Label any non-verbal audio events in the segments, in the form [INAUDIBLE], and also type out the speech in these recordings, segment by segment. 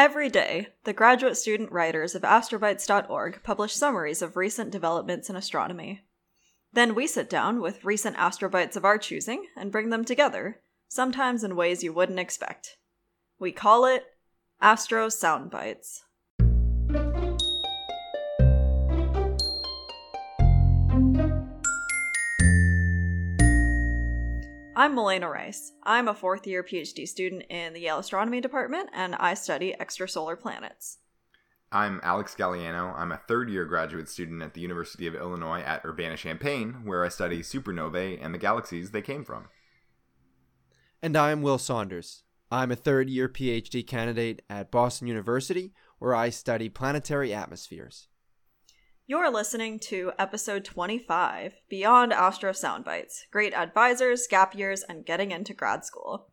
Every day, the graduate student writers of astrobites.org publish summaries of recent developments in astronomy. Then we sit down with recent astrobites of our choosing and bring them together, sometimes in ways you wouldn't expect. We call it Astro Soundbites. I'm Malena Rice. I'm a fourth year PhD student in the Yale Astronomy Department, and I study extrasolar planets. I'm Alex Gagliano. I'm a third year graduate student at the University of Illinois at Urbana Champaign, where I study supernovae and the galaxies they came from. And I'm Will Saunders. I'm a third year PhD candidate at Boston University, where I study planetary atmospheres. You're listening to episode 25 Beyond Astro Soundbites Great Advisors, Gap Years, and Getting into Grad School.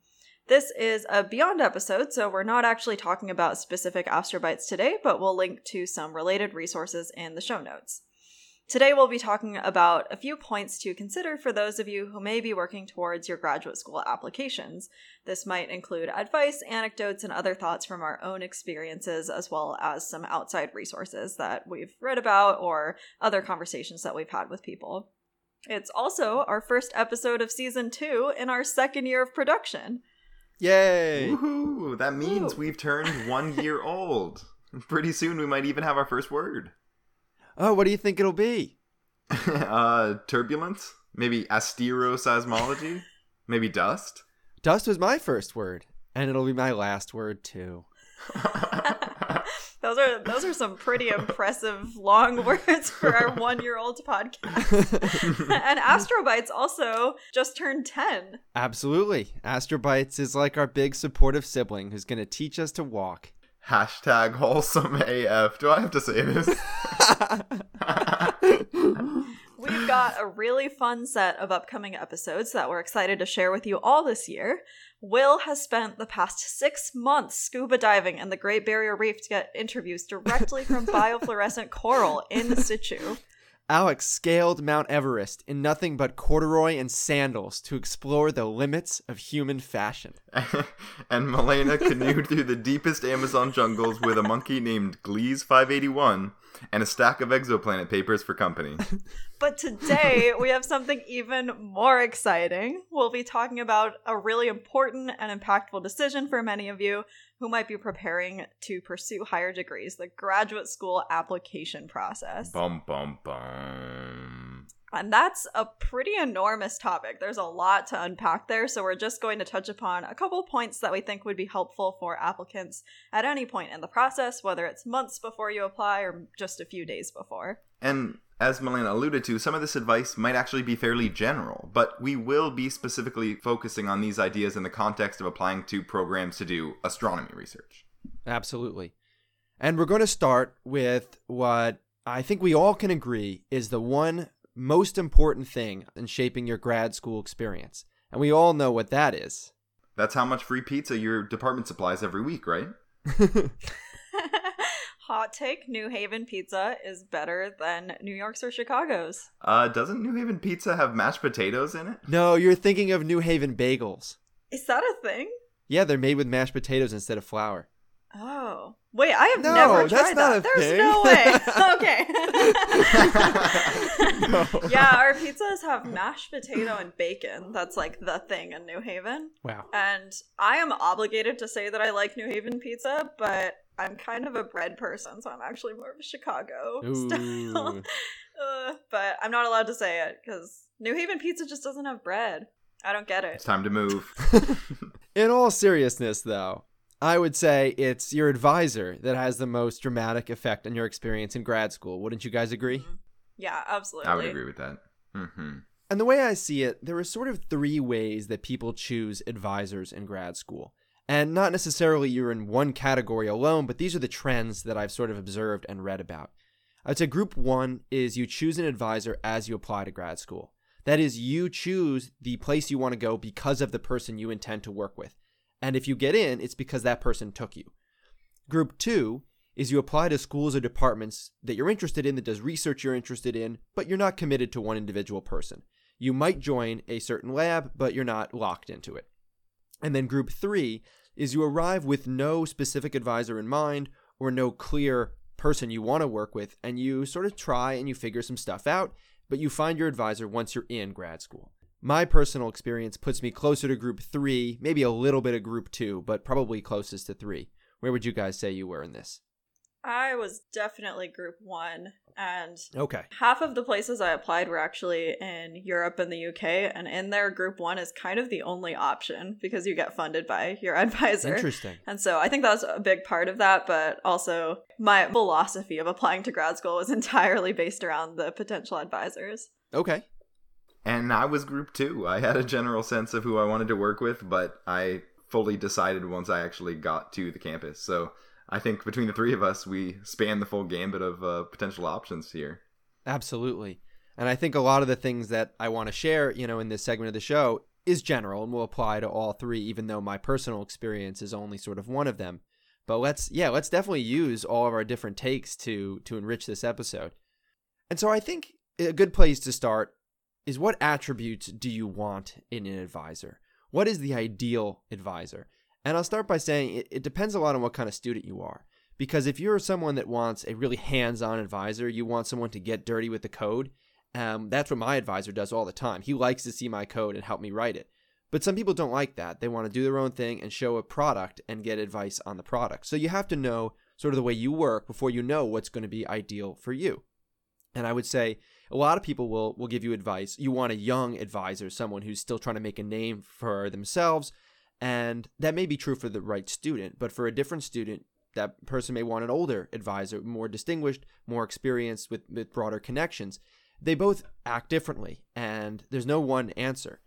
This is a Beyond episode, so we're not actually talking about specific astrobites today, but we'll link to some related resources in the show notes. Today, we'll be talking about a few points to consider for those of you who may be working towards your graduate school applications. This might include advice, anecdotes, and other thoughts from our own experiences, as well as some outside resources that we've read about or other conversations that we've had with people. It's also our first episode of season two in our second year of production. Yay! Woohoo! That means Woo. we've turned one year [LAUGHS] old. Pretty soon we might even have our first word. Oh, what do you think it'll be? [LAUGHS] uh, turbulence? Maybe asteroseismology? Maybe dust? Dust was my first word, and it'll be my last word too. [LAUGHS] those are those are some pretty impressive long [LAUGHS] words for our one year old podcast. and Astrobites also just turned ten. Absolutely. Astrobites is like our big supportive sibling who's going to teach us to walk. Hashtag wholesome AF. Do I have to say this? [LAUGHS] We've got a really fun set of upcoming episodes that we're excited to share with you all this year. Will has spent the past six months scuba diving in the Great Barrier Reef to get interviews directly from [LAUGHS] biofluorescent coral in situ. Alex scaled Mount Everest in nothing but corduroy and sandals to explore the limits of human fashion. [LAUGHS] and Malena canoed through the deepest Amazon jungles with a monkey named Gliese 581 and a stack of exoplanet papers for company. [LAUGHS] But today we have something even more exciting. We'll be talking about a really important and impactful decision for many of you who might be preparing to pursue higher degrees the graduate school application process. Bum, bum, bum. And that's a pretty enormous topic. There's a lot to unpack there, so we're just going to touch upon a couple points that we think would be helpful for applicants at any point in the process, whether it's months before you apply or just a few days before. And as Malena alluded to, some of this advice might actually be fairly general, but we will be specifically focusing on these ideas in the context of applying to programs to do astronomy research. Absolutely. And we're going to start with what I think we all can agree is the one most important thing in shaping your grad school experience. And we all know what that is. That's how much free pizza your department supplies every week, right? [LAUGHS] Hot take New Haven pizza is better than New York's or Chicago's. Uh, doesn't New Haven pizza have mashed potatoes in it? no, you're thinking of New Haven bagels. Is that a thing? Yeah, they're made with mashed potatoes instead of flour. Oh. Wait, I have No, never that's tried not that. a There's thing. no way. [LAUGHS] okay. No. [LAUGHS] yeah, our pizzas have mashed potato and bacon. That's like the thing in New Haven. Wow. And I am obligated to say that I like New Haven pizza, but I'm kind of a bread person, so I'm actually more of a Chicago style. [LAUGHS] Uh, but I'm not allowed to say it because New Haven pizza just doesn't have bread. I don't get it. It's time to move. In all seriousness, though, I would say it's your advisor that has the most dramatic effect on your experience in grad school. Wouldn't you guys agree? Yeah, absolutely. I would agree with that. hmm And the way I see it, there are sort of three ways that people choose advisors in grad school. And not necessarily you're in one category alone, but these are the trends that I've sort of observed and read about. I'd say group one is you choose an advisor as you apply to grad school. That is, you choose the place you want to go because of the person you intend to work with. And if you get in, it's because that person took you. Group two is you apply to schools or departments that you're interested in, that does research you're interested in, but you're not committed to one individual person. You might join a certain lab, but you're not locked into it. And then group three is you arrive with no specific advisor in mind or no clear person you want to work with, and you sort of try and you figure some stuff out, but you find your advisor once you're in grad school. My personal experience puts me closer to group three, maybe a little bit of group two, but probably closest to three. Where would you guys say you were in this? I was definitely group one, and Okay. half of the places I applied were actually in Europe and the UK, and in there, group one is kind of the only option because you get funded by your [LAUGHS] advisor. Interesting. And so I think that was a big part of that, but also my philosophy of applying to grad school was [LAUGHS] entirely based around the potential advisors. Okay. And I was group two. I had a general sense of who I wanted to work with, but I fully decided once I actually got to the campus. So I think between the three of us, we span the full gambit of uh, potential options here. Absolutely. And I think a lot of the things that I want to share, you know, in this segment of the show is general and will apply to all three, even though my personal experience is only sort of one of them. But let's, yeah, let's definitely use all of our different takes to to enrich this episode. And so I think a good place to start is what attributes do you want in an advisor? What is the ideal advisor? And I'll start by saying it, it depends a lot on what kind of student you are. Because if you're someone that wants a really hands on advisor, you want someone to get dirty with the code, um, that's what my advisor does all the time. He likes to see my code and help me write it. But some people don't like that. They want to do their own thing and show a product and get advice on the product. So you have to know sort of the way you work before you know what's going to be ideal for you. And I would say a lot of people will will give you advice. You want a young advisor, someone who's still trying to make a name for themselves, and that may be true for the right student, but for a different student, that person may want an older advisor, more distinguished, more experienced with, with broader connections. They both act differently, and there's no one answer.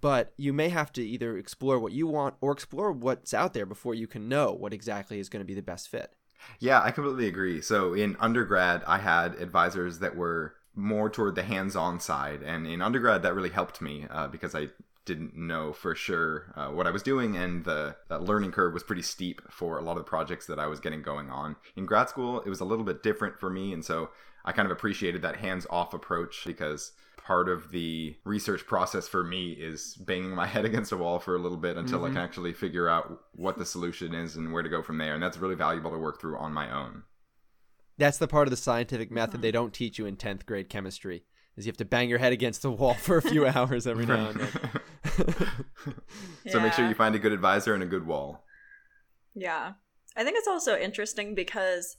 But you may have to either explore what you want or explore what's out there before you can know what exactly is going to be the best fit. Yeah, I completely agree. So in undergrad, I had advisors that were more toward the hands-on side, and in undergrad, that really helped me uh, because I didn't know for sure uh, what I was doing, and the that learning curve was pretty steep for a lot of the projects that I was getting going on. In grad school, it was a little bit different for me, and so I kind of appreciated that hands-off approach because part of the research process for me is banging my [LAUGHS] head against a wall for a little bit until I can actually figure out what the solution is and where to go from there, and that's really valuable to work through on my own. That's the part of the scientific method they don't teach you in 10th grade chemistry. Is you have to bang your head against the wall for a few [LAUGHS] hours every now and then. [LAUGHS] So make sure you find a good advisor and a good wall. Yeah. I think it's also interesting because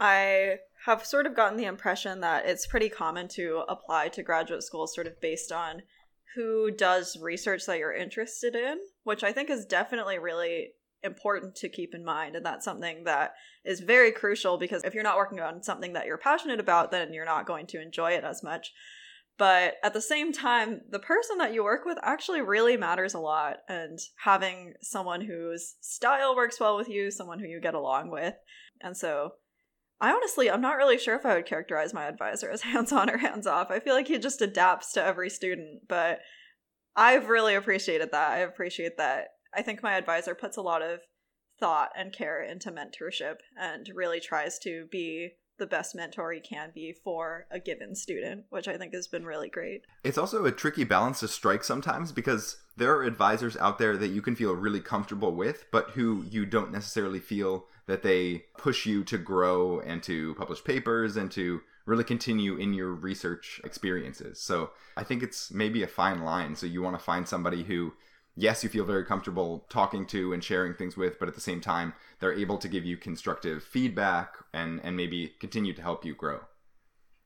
I have sort of gotten the impression that it's pretty common to apply to graduate school sort of based on who does research that you're interested in, which I think is definitely really important to keep in mind. And that's something that is very crucial because if you're not working on something that you're passionate about, then you're not going to enjoy it as much. But at the same time, the person that you work with actually really matters a lot. And having someone whose style works well with you, someone who you get along with. And so I honestly, I'm not really sure if I would characterize my advisor as [LAUGHS] hands on or hands off. I feel like he just adapts to every student, but I've really appreciated that. I appreciate that. I think my advisor puts a lot of thought and care into mentorship and really tries to be the best mentor he can be for a given student, which I think has been really great. It's also a tricky balance to strike sometimes because there are advisors out there that you can feel really comfortable with, but who you don't necessarily feel that they push you to grow and to publish papers and to really continue in your research experiences. So I think it's maybe a fine line. So you want to find somebody who, yes, you feel very comfortable talking to and sharing things with, but at the same time, they're able to give you constructive feedback and, and maybe continue to help you grow.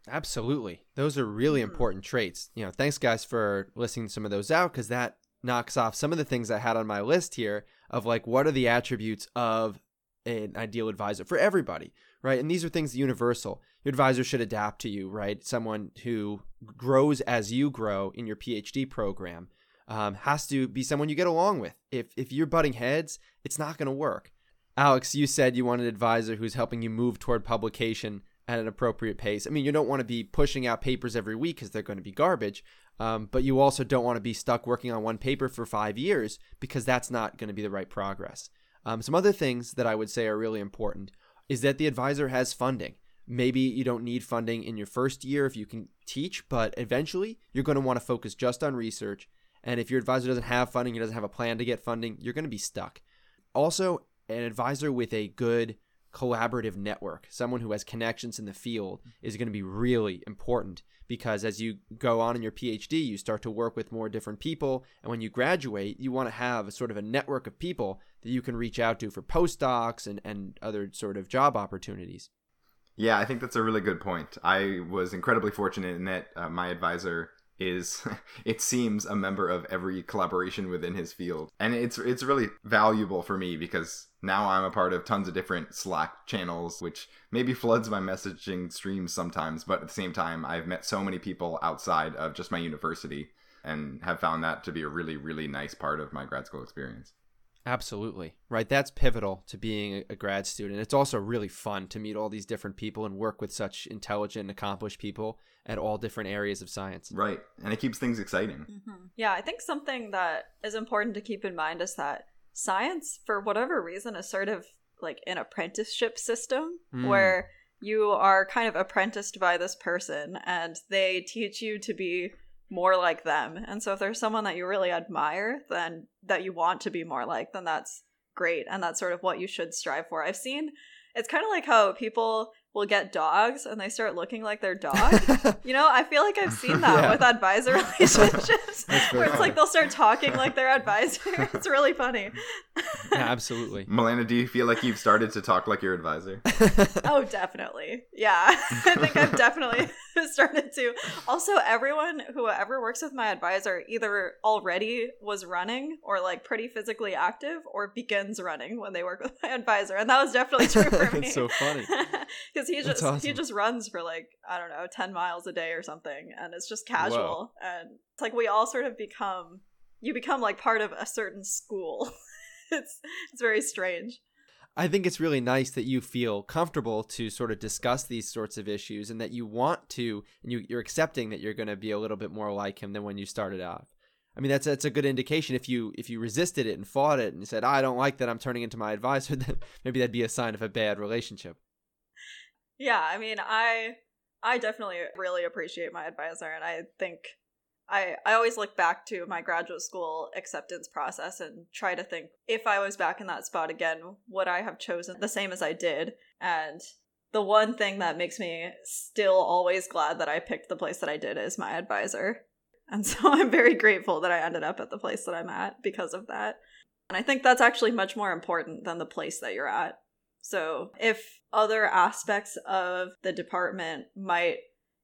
Absolutely. Those are really Hmm. important traits. You know, thanks guys for listing some of those out because that knocks off some of the things I had on my list here of like what are the attributes of an ideal advisor for everybody, right? And these are things universal. Your advisor should adapt to you, right? Someone who grows as you grow in your PhD program um, has to be someone you get along with. If if you're butting heads, it's not going to work. Alex, you said you want an advisor who's helping you move toward publication at an appropriate pace. I mean, you don't want to be pushing out papers every week because they're going to be garbage, um, but you also don't want to be stuck working on one paper for five years because that's not going to be the right progress. Um, some other things that I would say are really important is that the advisor has funding. Maybe you don't need funding in your first year if you can teach, but eventually you're going to want to focus just on research. And if your advisor doesn't have funding, he doesn't have a plan to get funding, you're going to be stuck. Also, an advisor with a good collaborative network, someone who has connections in the field, is going to be really important because as you go on in your PhD, you start to work with more different people. And when you graduate, you want to have a sort of a network of people that you can reach out to for postdocs and, and other sort of job opportunities. Yeah, I think that's a really good point. I was incredibly fortunate in that uh, my advisor is [LAUGHS] it seems a member of every collaboration within his field and it's it's really valuable for me because now I'm a part of tons of different Slack channels which maybe floods my messaging streams sometimes but at the same time I've met so many people outside of just my university and have found that to be a really really nice part of my grad school experience. Absolutely. Right. That's pivotal to being a grad student. It's also really fun to meet all these different people and work with such intelligent and accomplished people at all different areas of science. Right. And it keeps things exciting. Mm-hmm. Yeah. I think something that is important to keep in mind is that science, for whatever reason, is sort of like an apprenticeship system mm. where you are kind of apprenticed by this person and they teach you to be more like them. And so if there's someone that you really admire, then that you want to be more like, then that's great. And that's sort of what you should strive for. I've seen it's kind of like how people will get dogs and they start looking like their [LAUGHS] dog. you know, I feel like I've seen that yeah. with advisor [LAUGHS] relationships where it's like they'll start talking like their [LAUGHS] advisor. it's really funny. yeah, absolutely. Malena, do you feel like you've started to talk like your advisor? oh, definitely. Yeah. I think I've definitely started to. Also, everyone who ever works with my advisor either already was running or like pretty physically active or begins running when they work with my advisor. And that was definitely true for me. It's so funny because he just awesome. he just runs for like I don't know ten miles a day or something, and it's just casual. And it's like we all sort of become you become like part of a certain school. [LAUGHS] it's it's very strange. I think it's really nice that you feel comfortable to sort of discuss these sorts of issues and that you want to and you, you're accepting that you're going to be a little bit more like him than when you started off. I mean that's that's a good indication. If you if you resisted it and fought it and you said I don't like that I'm turning into my advisor, [LAUGHS] then maybe that'd be a sign of a bad relationship. Yeah, I mean, I I definitely really appreciate my advisor and I think I I always look back to my graduate school acceptance process and try to think if I was back in that spot again, would I have chosen the same as I did? And the one thing that makes me still always glad that I picked the place that I did is my advisor. And [LAUGHS] so I'm very grateful that I ended up at the place that I'm at because of that. And I think that's actually much more important than the place that you're at. So if other aspects of the department might,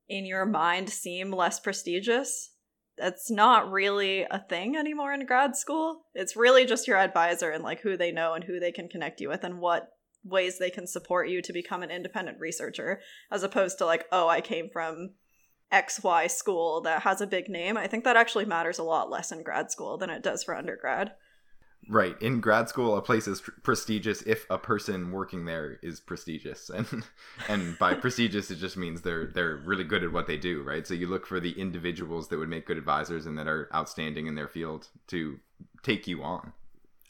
in your mind, seem less prestigious, that's not really a thing anymore in grad school. It's really just your advisor and like who they know and who they can connect you with and what ways they can support you to become an independent researcher, as opposed to like, oh, I came from XY school that has a big name. I think that actually matters a lot less in grad school than it does for undergrad. Right. In grad school, a place is prestigious if a person working there is prestigious. [LAUGHS] And and by [LAUGHS] prestigious it just means they're they're really good at what they do, right? So you look for the individuals that would make good advisors and that are outstanding in their field to take you on.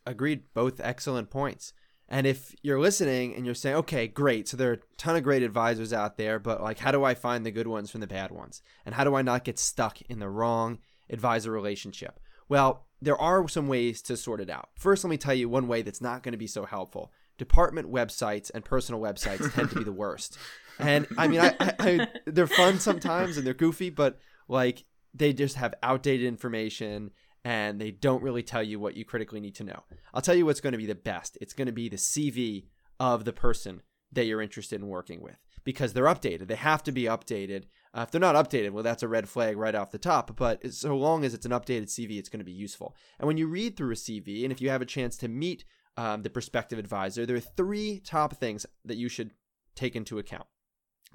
Agreed. Both excellent points. And if you're listening and you're saying, okay, great, so there are a ton of great advisors out there, but like, how do I find the good ones from the bad ones? And how do I not get stuck in the wrong advisor relationship? Well, there are some ways to sort it out. First, let me tell you one way that's not going to be so helpful. Department websites and personal websites tend to be the [LAUGHS] worst. And I mean, I, I, I, they're fun sometimes and they're goofy, but like they just have outdated information and they don't really tell you what you critically need to know. I'll tell you what's going to be the best. It's going to be the CV of the person that you're interested in working with because they're updated. They have to be updated. Uh, if they're not updated, well, that's a red flag right off the top. But so long as it's an updated CV, it's going to be useful. And when you read through a CV, and if you have a chance to meet um, the prospective advisor, there are three top things that you should take into account.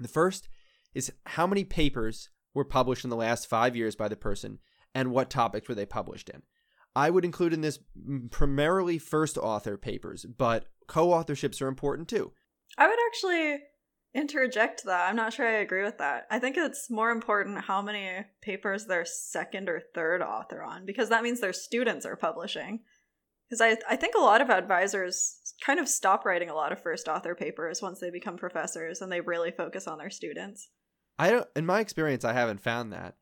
The first is how many papers were published in the last five years by the person, and what topics were they published in. I would include in this primarily first author papers, but co authorships are important too. I would actually interject that. I'm not sure I agree with that. I think it's more important how many papers their second or third author on because that means their students are publishing. Because I, I think a lot of advisors kind of stop writing a lot of first author papers once they become professors and they really focus on their students. I don't, in my experience, I haven't found that,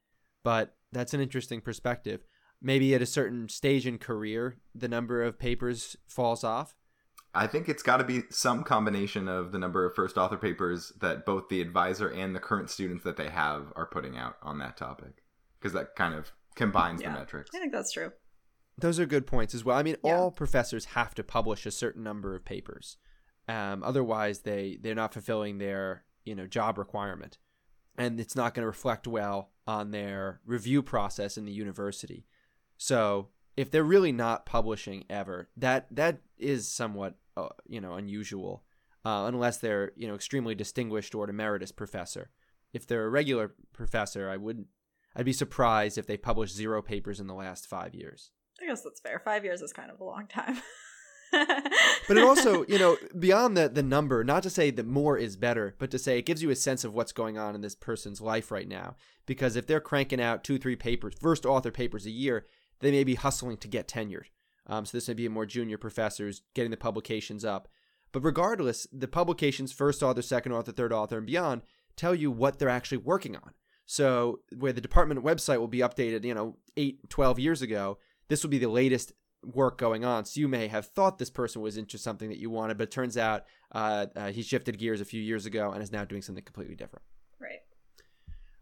but that's an interesting perspective. Maybe at a certain stage in career, the number of papers falls off I think it's got to be some combination of the number of first author papers that both the advisor and the current students that they have are putting out on that topic, because that kind of combines Yeah. the metrics. I think that's true. Those are good points as well. I mean, Yeah. all professors have to publish a certain number of papers. Um, otherwise, they they're not fulfilling their you know job requirement, and it's not going to reflect well on their review process in the university. So, if they're really not publishing ever, that that is somewhat uh, you know unusual, uh, unless they're you know extremely distinguished or an emeritus professor. If they're a regular professor, I wouldn't. I'd be surprised if they published zero papers in the last five years. I guess that's fair. Five years is kind of a long time. [LAUGHS] but it also you know beyond the the number not to say that more is better but to say it gives you a sense of what's going on in this person's life right now because if they're cranking out two three papers first author papers a year they may be hustling to get tenured um, so this may be a more junior professors getting the publications up but regardless the publications first author second author third author and beyond tell you what they're actually working on so where the department website will be updated you know 8 12 years ago this will be the latest work going on. So you may have thought this person was into something that you wanted, but it turns out uh, uh, he shifted gears a few years ago and is now doing something completely different. right.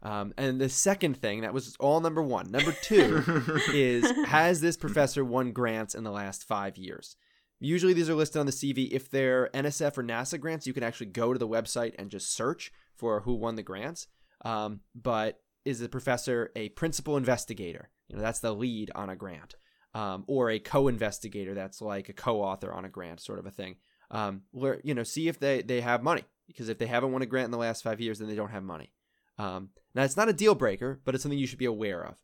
Um, and the second thing that was all number one. Number two [LAUGHS] is has this professor won grants in the last five years? Usually these are listed on the CV. If they're NSF or NASA grants, you can actually go to the website and just search for who won the grants. Um, but is the professor a principal investigator? You know, that's the lead on a grant um, or a co-investigator that's like a co-author on a grant sort of a thing um, where you know see if they they have money because if they haven't won a grant in the last five years then they don't have money um, now it's not a deal breaker but it's something you should be aware of.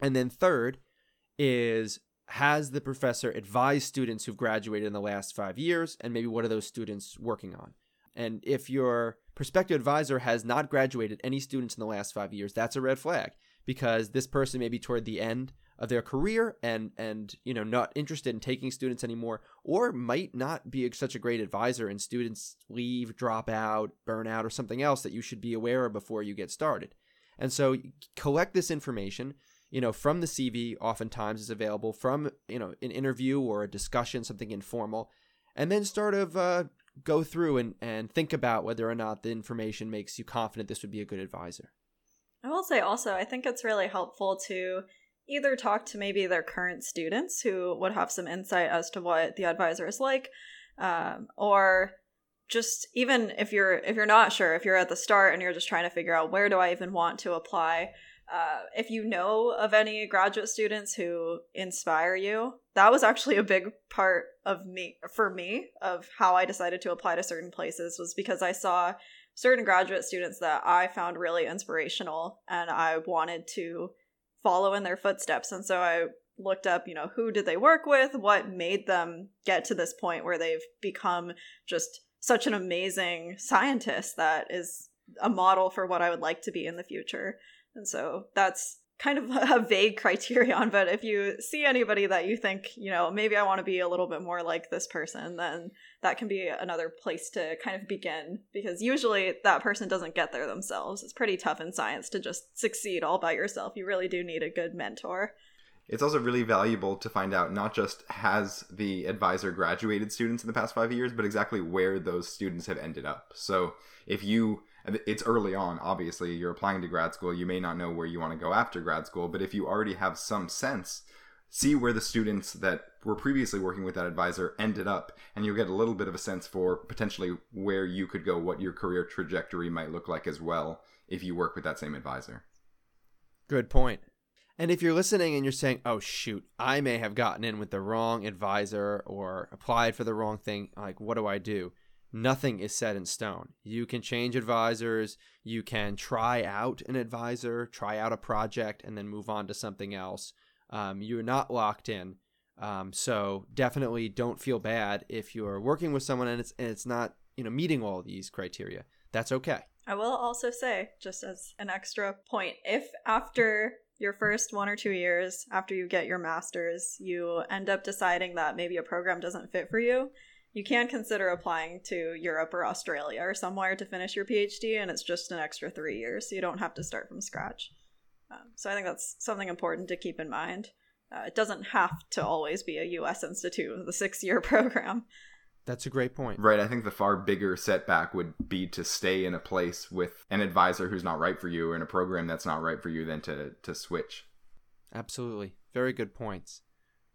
And then third is has the professor advised students who've graduated in the last five years and maybe what are those students working on? And if your prospective advisor has not graduated any students in the last five years that's a red flag because this person may be toward the end of their career and and you know not interested in taking students anymore or might not be such a great advisor and students leave drop out burn out or something else that you should be aware of before you get started. And so collect this information you know from the cv oftentimes is available from you know an interview or a discussion something informal and then sort of uh, go through and, and think about whether or not the information makes you confident this would be a good advisor. I will say also, I think it's really helpful to either talk to maybe their current students who would have some insight as to what the advisor is like, um, or just even if you're if you're not sure, if you're at the start and you're just trying to figure out where do I even want to apply. Uh, if you know of any graduate students who inspire you, that was actually a big part of me for me of how I decided to apply to certain places was because I saw certain graduate students that I found really inspirational and I wanted to follow in their footsteps. And so I looked up, you know, who did they work with? What made them get to this point where they've become just such an amazing scientist that is a model for what I would like to be in the future. And so that's kind of [LAUGHS] a vague criterion, but if you see anybody that you think, you know, maybe I want to be a little bit more like this person, then that can be another place to kind of begin because usually that person doesn't get there themselves. It's pretty tough in science to just succeed all by yourself. You really do need a good mentor. It's also really valuable to find out not just has the advisor graduated students in the past five years, but exactly where those students have ended up. So if you, it's early on, obviously, you're applying to grad school, you may not know where you want to go after grad school, but if you already have some sense, see where the students that were previously working with that advisor ended up, and you'll get a little bit of a sense for potentially where you could go, what your career trajectory might look like as well if you work with that same advisor. Good point. And if you're listening and you're saying, oh, shoot, I may have gotten in with the wrong advisor or applied for the wrong thing, like, what do I do? Nothing is set in stone. You can change advisors. You can try out an advisor, try out a project, and then move on to something else. Um, you're not locked in. Um, so definitely don't feel bad if you're working with someone and it's, and it's not you know meeting all these criteria. That's okay. I will also say, just as an extra point, if after your first one or two years after you get your master's, you end up deciding that maybe a program doesn't fit for you, you can consider applying to Europe or Australia or somewhere to finish your PhD, and it's just an extra three years, so you don't have to start from scratch. Um, so I think that's something important to keep in mind. Uh, it doesn't have to always be a U.S. institute with a six-year [LAUGHS] program. That's a great point. Right. I think the far bigger setback would be to stay in a place with an advisor who's not right for you or in a program that's not right for you than to, to switch. Absolutely. Very good points.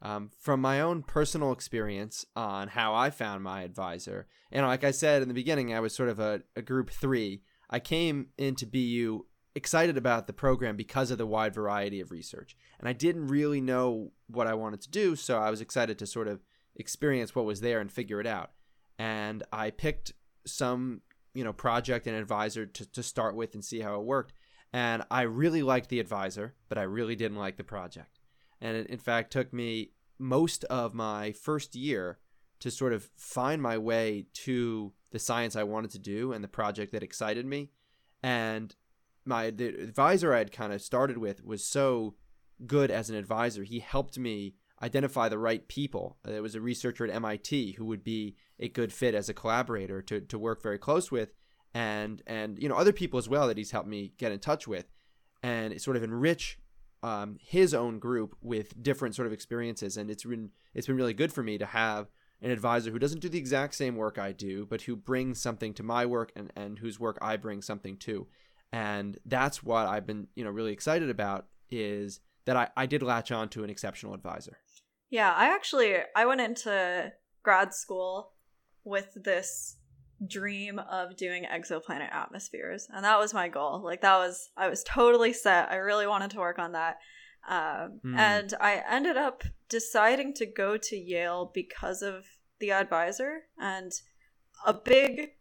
Um, from my own personal experience on how I found my advisor, and like I said in the beginning, I was sort of a, a group three. I came into BU excited about the program because of the wide variety of research. And I didn't really know what I wanted to do, so I was excited to sort of experience what was there and figure it out. And I picked some, you know, project and advisor to, to start with and see how it worked. And I really liked the advisor, but I really didn't like the project. And it, in fact, took me most of my first year to sort of find my way to the science I wanted to do and the project that excited me. And my the advisor I had kind of started with was so good as an advisor. He helped me identify the right people. Uh, there was a researcher at MIT who would be a good fit as a collaborator to, to work very close with, and and you know other people as well that he's helped me get in touch with, and sort of enrich um, his own group with different sort of experiences. And it's been it's been really good for me to have an advisor who doesn't do the exact same work I do, but who brings something to my work and, and whose work I bring something to and that's what I've been you know really excited about is that I, I did latch on to an exceptional advisor. Yeah, I actually I went into grad school with this dream of doing exoplanet atmospheres and that was my goal like that was i was totally set i really wanted to work on that um, mm. and i ended up deciding to go to yale because of the advisor and a big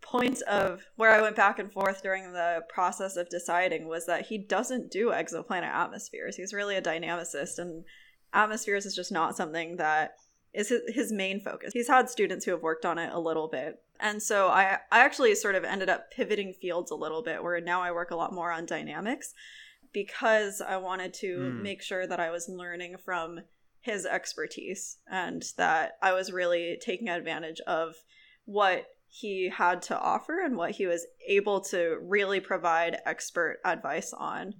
point of where I went back and forth during the process of deciding was that he doesn't do exoplanet atmospheres. He's really a dynamicist, and atmospheres is just not something that is his main focus. He's had students who have worked on it a little bit. And so I, I actually sort of ended up pivoting fields a little bit where now I work a lot more on dynamics because I wanted to mm. make sure that I was learning from his expertise and that I was really taking advantage of what he had to offer and what he was able to really provide expert advice on.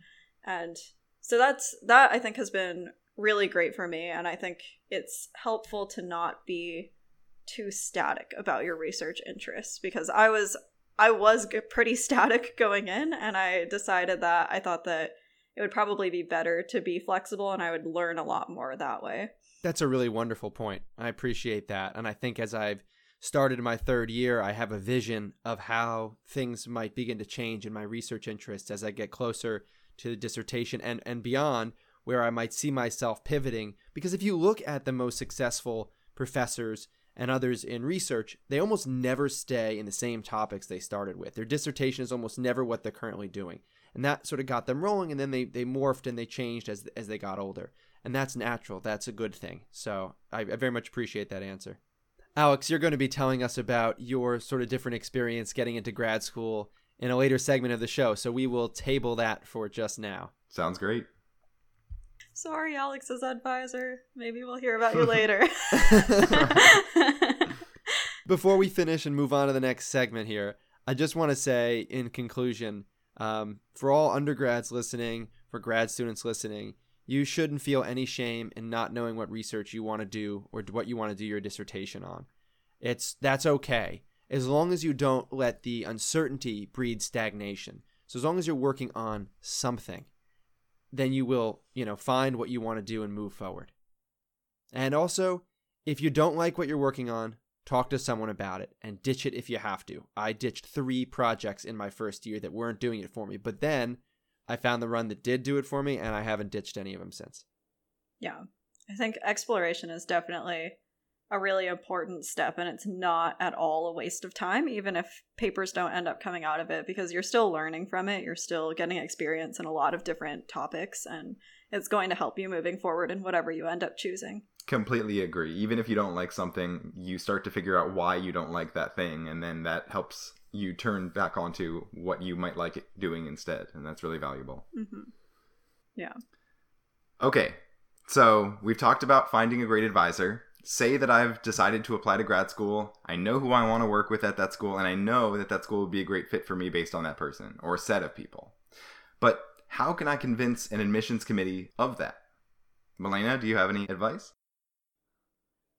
And so that's that I think has been really great for me and I think it's helpful to not be too static about your research interests because I was I was pretty [LAUGHS] static going in and I decided that I thought that it would probably be better to be flexible and I would learn a lot more that way. That's a really wonderful point. I appreciate that. And I think as I've started my third year, I have a vision of how things might begin to change in my research interests as I get closer to the dissertation and, and beyond, where I might see myself pivoting. Because if you look at the most successful professors and others in research, they almost never stay in the same topics they started with. Their dissertation is almost never what they're currently doing. And that sort of got them rolling, and then they, they morphed and they changed as, as they got older. And that's natural. That's a good thing. So I, I very much appreciate that answer. Alex, you're going to be telling us about your sort of different experience getting into grad school in a later segment of the show, so we will table that for just now. Sounds great. Sorry, Alex's advisor. Maybe we'll hear about you [LAUGHS] later. [LAUGHS] [LAUGHS] Before we finish and move on to the next segment here, I just want to say in conclusion um, for all undergrads listening, for grad students listening, you shouldn't feel any shame in not knowing what research you want to do or what you want to do your dissertation on. It's that's okay as long as you don't let the uncertainty breed stagnation. So as long as you're working on something, then you will, you know, find what you want to do and move forward. And also, if you don't like what you're working on, talk to someone about it and ditch it if you have to. I ditched 3 projects in my first year that weren't doing it for me, but then I found the run that did do it for me, and I haven't ditched any of them since. Yeah. I think exploration is definitely a really important step, and it's not at all a waste of time, even if papers don't end up coming out of it, because you're still learning from it. You're still getting experience in a lot of different topics, and it's going to help you moving forward in whatever you end up choosing. Completely agree. Even if you don't like something, you start to figure out why you don't like that thing, and then that helps you turn back onto what you might like doing instead, and that's really valuable. Mm-hmm. Yeah. Okay, so we've talked about finding a great advisor. Say that I've decided to apply to grad school. I know who I want to work with at that school, and I know that that school would be a great fit for me based on that person or set of people. But how can I convince an admissions committee of that? Malena, do you have any advice?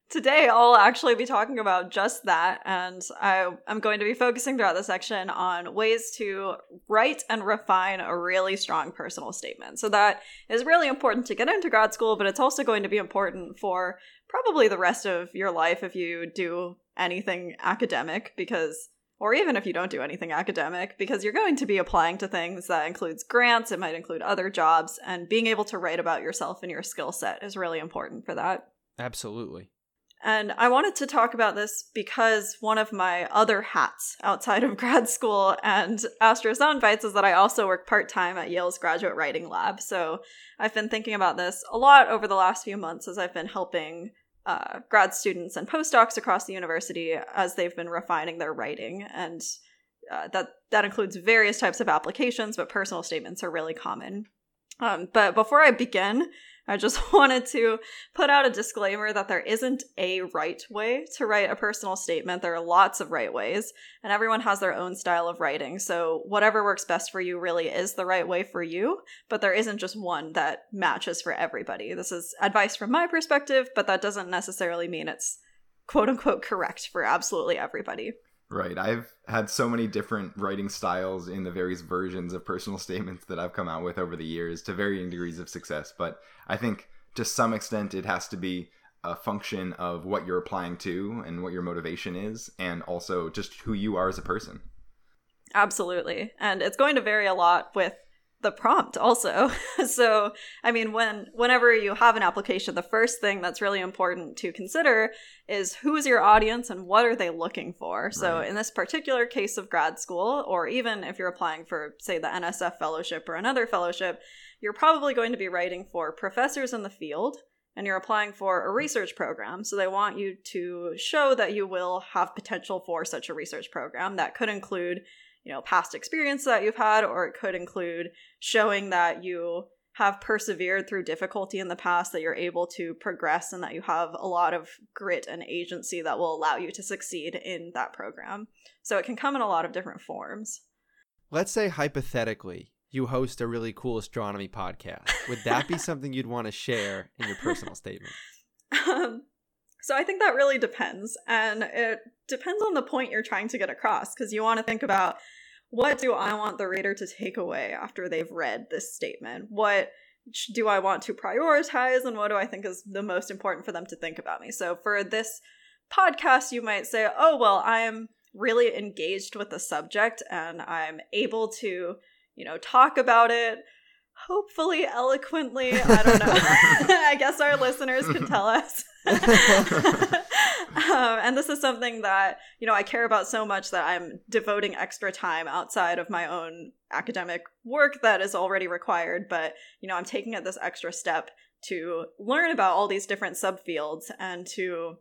Today, I'll actually be talking about just that, and I, am going to be focusing throughout the section on ways to write and refine a really strong personal statement. So, that is really important to get into grad school, but it's also going to be important for probably the rest of your life if you do anything academic, because, or even if you don't do anything academic, because you're going to be applying to things that includes grants, it might include other jobs, and being able to write about yourself and your skill set is really important for that. Absolutely. And I wanted to talk about this because one of my other hats outside of [LAUGHS] grad school and Astro Soundbites is that I also work part time at Yale's Graduate Writing Lab. So I've been thinking about this a lot over the last few months as I've been helping uh, grad students and postdocs across the university as they've been refining their writing. And uh, that, that includes various types of applications, but personal statements are really common. Um, but before I begin, I just [LAUGHS] wanted to put out a disclaimer that there isn't a right way to write a personal statement. There are lots of right ways, and everyone has their own style of writing. So, whatever works best for you really is the right way for you, but there isn't just one that matches for everybody. This is advice from my perspective, but that doesn't necessarily mean it's quote unquote correct for absolutely everybody. Right. I've had so many different writing styles in the various versions of personal [LAUGHS] statements that I've come out with over the years to varying degrees of success. But I think to some extent it has to be a function of what you're applying to and what your motivation is, and also just who you are as a person. Absolutely. And it's going to vary a lot with the prompt also. [LAUGHS] so, I mean, when whenever you have an application, the first thing that's really important to consider is who's your audience and what are they looking for. Right. So, in this particular case of grad school or even if you're applying for say the NSF fellowship or another fellowship, you're probably going to be writing for professors in the field and you're applying for a research program. So they want you to show that you will have potential for such a research program. That could include you know past experience that you've had or it could include showing that you have persevered through difficulty in the past that you're able to progress and that you have a lot of grit and agency that will allow you to succeed in that program. So it can come in a lot of different forms. Let's say hypothetically you host a really cool astronomy podcast. Would that be [LAUGHS] something you'd want to share in your personal statement? Um, so I think that really depends. And it depends on the point you're trying to get across because you want to think about what do I want the reader to take away after they've read this statement? What do I want to prioritize and what do I think is the most important for them to think about me? So for this podcast, you might say, oh, well, I'm really engaged with the subject and I'm able to, you know, talk about it hopefully eloquently. I don't know. [LAUGHS] [LAUGHS] I guess our listeners can tell us. [LAUGHS] um, and this is something that, you know, I care about so much that I'm devoting extra time outside of my own academic work that is already required. But, you know, I'm taking it this extra step to learn about all these different subfields and to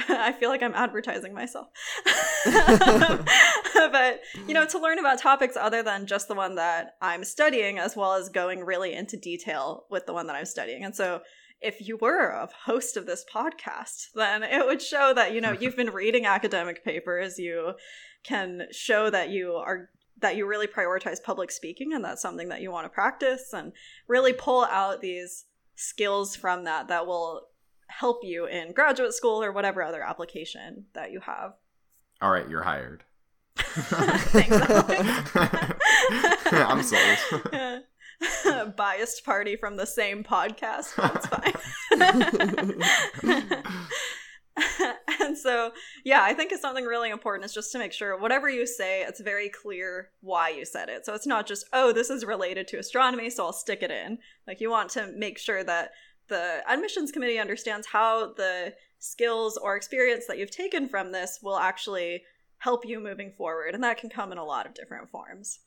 [LAUGHS] I feel like I'm advertising myself. [LAUGHS] but, you know, to learn about topics other than just the one that I'm studying, as well as going really into detail with the one that I'm studying. And so, if you were a host of this podcast, then it would show that, you know, you've [LAUGHS] been reading academic papers, you can show that you are that you really prioritize public speaking and that's something that you want to practice and really pull out these skills from that that will help you in graduate school or whatever other application that you have. All right, you're hired. [LAUGHS] Thanks. [LAUGHS] I'm sold. [LAUGHS] Biased party from the same podcast. That's fine. [LAUGHS] and so, yeah, I think it's something really important is just to make sure whatever you say, it's very clear why you said it. So it's not just, oh, this is related to astronomy, so I'll stick it in. Like, you want to make sure that the admissions committee understands how the skills or experience that you've taken from this will actually help you moving forward. And that can come in a lot of different forms.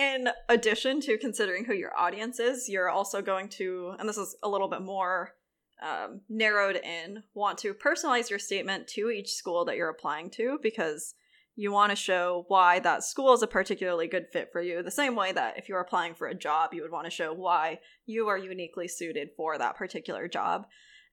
In addition to considering who your audience is, you're also going to, and this is a little bit more um, narrowed in, want to personalize your statement to each school that you're applying to because you want to show why that school is a particularly good fit for you, the same way that if you're applying for a job, you would want to show why you are uniquely suited for that particular job.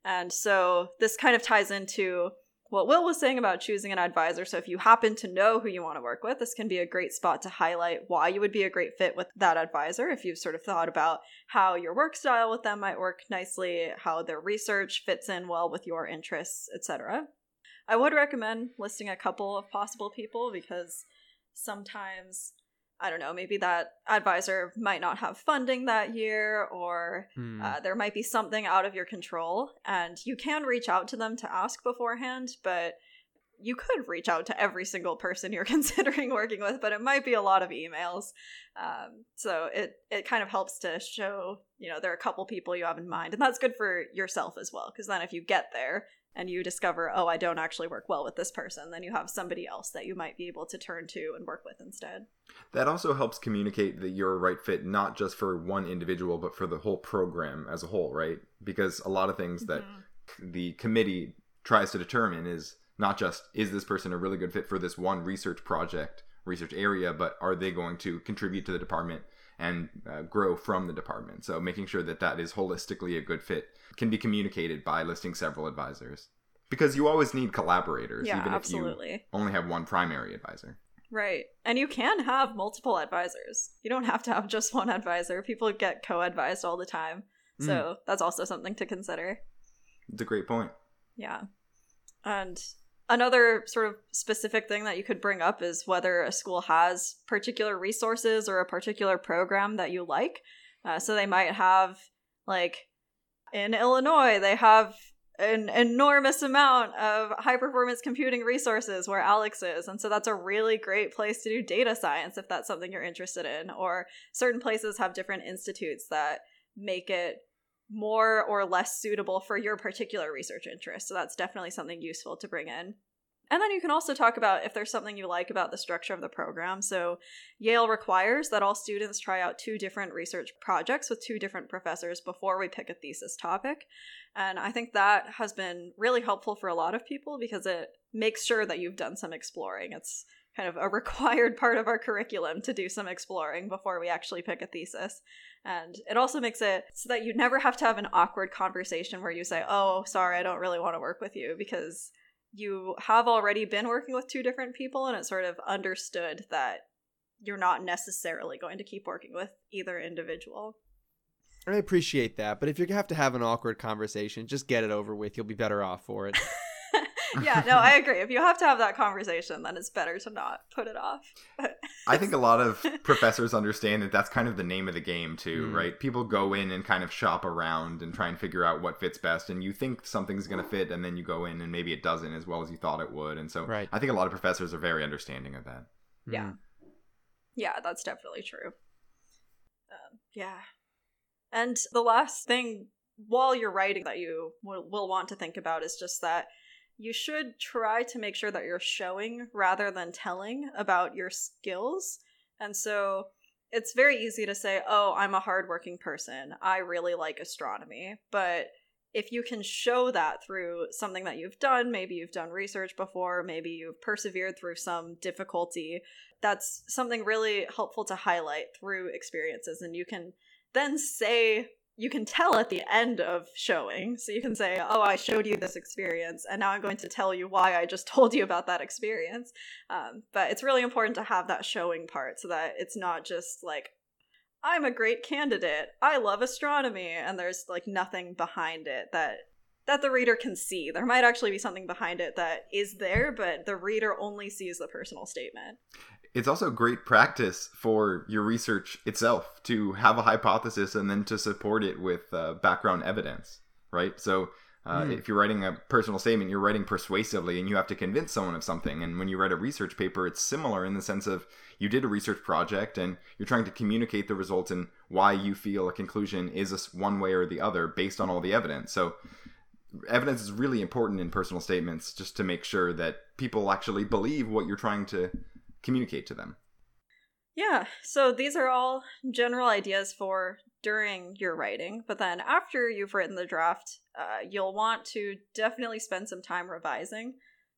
And so this kind of ties into what Will was saying about choosing an advisor. So, if you happen to know who you want to work with, this can be a great spot to highlight why you would be a great fit with that advisor. If you've sort of thought about how your work style with them might work nicely, how their research fits in well with your interests, etc. I would recommend listing a couple of possible people because sometimes I don't know, maybe that advisor might not have funding that year, or Hmm. uh, there might be something out of your control. And you can reach out to them to ask beforehand, but you could reach out to every single person you're [LAUGHS] considering working with, but it might be a lot of emails. Um, so it, it kind of helps to show, you know, there are a couple people you have in mind. And that's good for yourself as well, because then if you get there, and you discover, oh, I don't actually work well with this person, then you have somebody else that you might be able to turn to and work with instead. That also helps communicate that you're a right fit not just for one individual, but for the whole program as a whole, right? Because a lot of things that Mhm. the committee tries to determine is not just is this person a really good fit for this one research project, research area, but are they going to contribute to the department and uh, grow from the department? So making sure that that is holistically a good fit can be communicated by listing several advisors. Because you always need collaborators, Yeah, even if you only have one primary advisor. Right. And you can have multiple advisors. You don't have to have just one advisor. People get co advised all the time. So that's also something to consider. It's a great point. Yeah. And another sort of specific thing that you could bring up is whether a school has particular resources or a particular program that you like. Uh, so they might have, like, in Illinois, they have an enormous amount of high performance computing resources where Alex is. And so that's a really great place to do data science if that's something you're interested in. Or certain places have different institutes that make it more or less suitable for your particular research interest. So that's definitely something useful to bring in. And then you can also talk about if there's something you like about the structure of the program. So, Yale requires that all students try out two different research projects with two different professors before we pick a thesis topic. And I think that has been really helpful for a lot of people because it makes sure that you've done some exploring. It's kind of a [LAUGHS] required part of our curriculum to do some exploring before we actually pick a thesis. And it also makes it so that you never have to have an awkward conversation where you say, Oh, sorry, I don't really want to work with you because you have already been working with two different people and it's sort of understood that you're not necessarily going to keep working with either individual. I appreciate that, but if you have to have an awkward conversation, just get it over with. You'll be better off for it. [LAUGHS] yeah, no, I agree. If you have to have that conversation, then it's better to not put it off. I think a lot of [LAUGHS] professors understand that that's kind of the name of the game too, Mm. right? People go in and kind of shop around and try and figure out what fits best and you think something's going to fit and then you go in and maybe it doesn't as well as you thought it would. And so Right. I think a lot of professors are very understanding of that. Yeah. Mm. Yeah, that's definitely true. Um, yeah. And the last thing while you're writing that you will, will want to think about is just that you should try to make sure that you're showing rather than telling about your skills. And so it's very easy to say, oh, I'm a hardworking person. I really like astronomy. But if you can show that through something that you've done, maybe you've done research before, maybe you've persevered through some difficulty, that's something really helpful to highlight through experiences. And you can then say, you can tell at the end of showing. So you can say, oh, I showed you this experience, and now I'm going to tell you why I just [LAUGHS] told you about that experience. Um, but it's really important to have that showing part so that it's not just like, I'm a great candidate. I love astronomy, and there's like nothing behind it that that the reader can see. There might actually be something behind it that is there, but the reader only sees the personal statement. It's also great practice for your research itself to have a hypothesis and then to support it with uh, background evidence, right? So uh, Hmm. if you're writing a personal statement, you're writing persuasively and you have to convince someone of something. And when you write a research paper, it's similar in the sense of you did a research project and you're trying to communicate the results and why you feel a conclusion is this one way or the other based on all the evidence. So evidence is really important in personal statements just to make sure that people actually believe what you're trying to communicate to them. Yeah, so these are all general ideas for during your writing, but then after you've written the draft, uh, you'll want to definitely spend some time revising.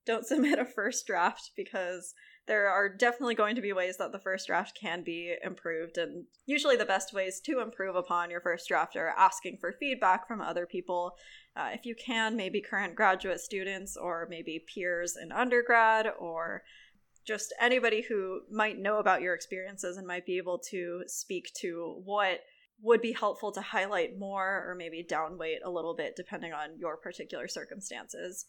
don't [LAUGHS] submit a first draft because there are definitely going to be ways that the first draft can be improved. And usually, the best ways to improve upon your first draft are asking for feedback from other people. Uh, if you can, maybe current graduate students or maybe peers in undergrad or just anybody who might know about your experiences and might be able to speak to what would be helpful to highlight more or maybe downweight a little bit depending on your particular circumstances.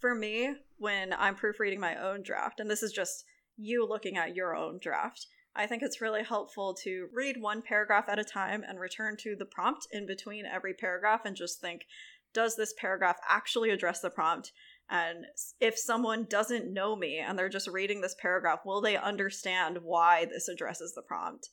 For me, when I'm proofreading my own draft, and this is just you looking at your own draft, I think it's really helpful to read one paragraph at a time and return to the prompt in between every paragraph and just think, does this paragraph actually address the prompt? And if someone doesn't know me and they're just reading this paragraph, will they understand why this addresses the prompt?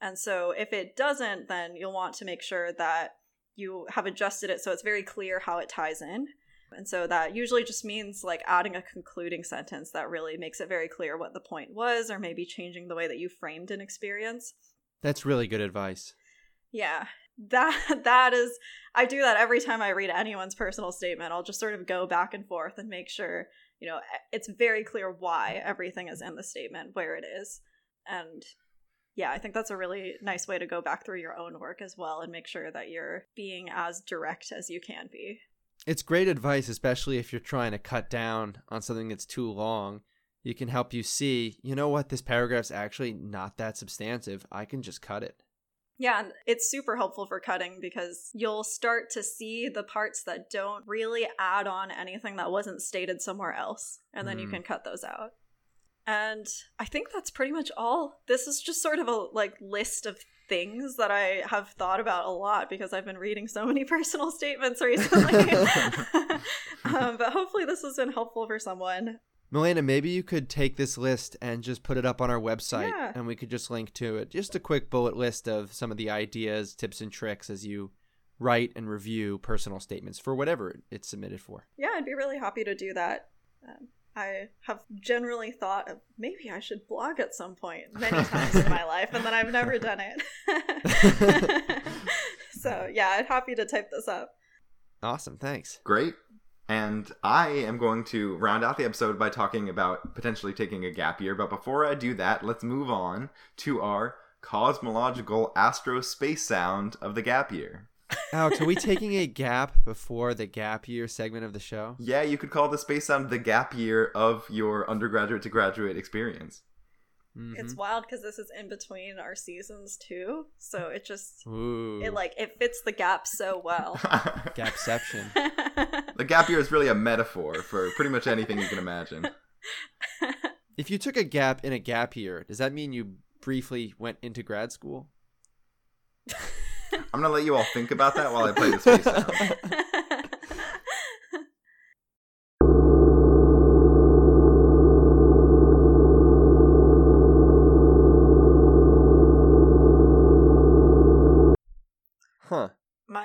And so if it doesn't, then you'll want to make sure that you have adjusted it so it's very clear how it ties in. And so that usually just means like adding a concluding sentence that really makes it very clear what the point was, or maybe changing the way that you framed an experience. That's really good advice. Yeah that [LAUGHS] that is i do that every time i read anyone's personal statement. I'll just sort of go back and forth and make sure you know it's very clear why everything is in the statement where it is. And yeah i think that's a really nice way to go back through your own work as well and make sure that you're being as direct as you can be. It's great advice especially if you're trying to cut down on something that's too long. You can help you see you know what this paragraph's actually not that substantive. I can just cut it yeah, and it's super helpful for cutting because you'll start to see the parts that don't really add on anything that wasn't stated somewhere else, and then mm. you can cut those out. And I think that's pretty much all. This is just sort of a like list of things that I have thought about a lot because I've been reading so many [LAUGHS] personal statements recently. [LAUGHS] [LAUGHS] um, but hopefully, this has been helpful for someone. Malena, maybe you could take this list and just put it up on our website yeah. and we could just link to it. Just a quick bullet list of some of the ideas, tips, and tricks as you write and review personal statements for whatever it's submitted for. Yeah, I'd be really happy to do that. Um, I have generally thought of maybe I should blog at some point many [LAUGHS] times in my life, and then I've never done it. [LAUGHS] [LAUGHS] so, yeah, I'm happy to type this up. Awesome. Thanks. Great. And I am going to round out the episode by talking about potentially taking a gap year. But before I do that, let's move on to our cosmological astro space sound of the gap year. Alex, are we taking a gap before the gap year segment of the show? Yeah, you could call the space sound the gap year of your undergraduate to graduate experience. Mm-hmm. It's wild because this is in between our seasons too, so it just Ooh. it like it fits the gap so well. [LAUGHS] Gapception. [LAUGHS] the gap year is really a metaphor for pretty much anything you can imagine. [LAUGHS] If you took a gap in a gap year, does that mean you briefly went into grad school? I'm gonna let you all think about that while I play this piece. Huh.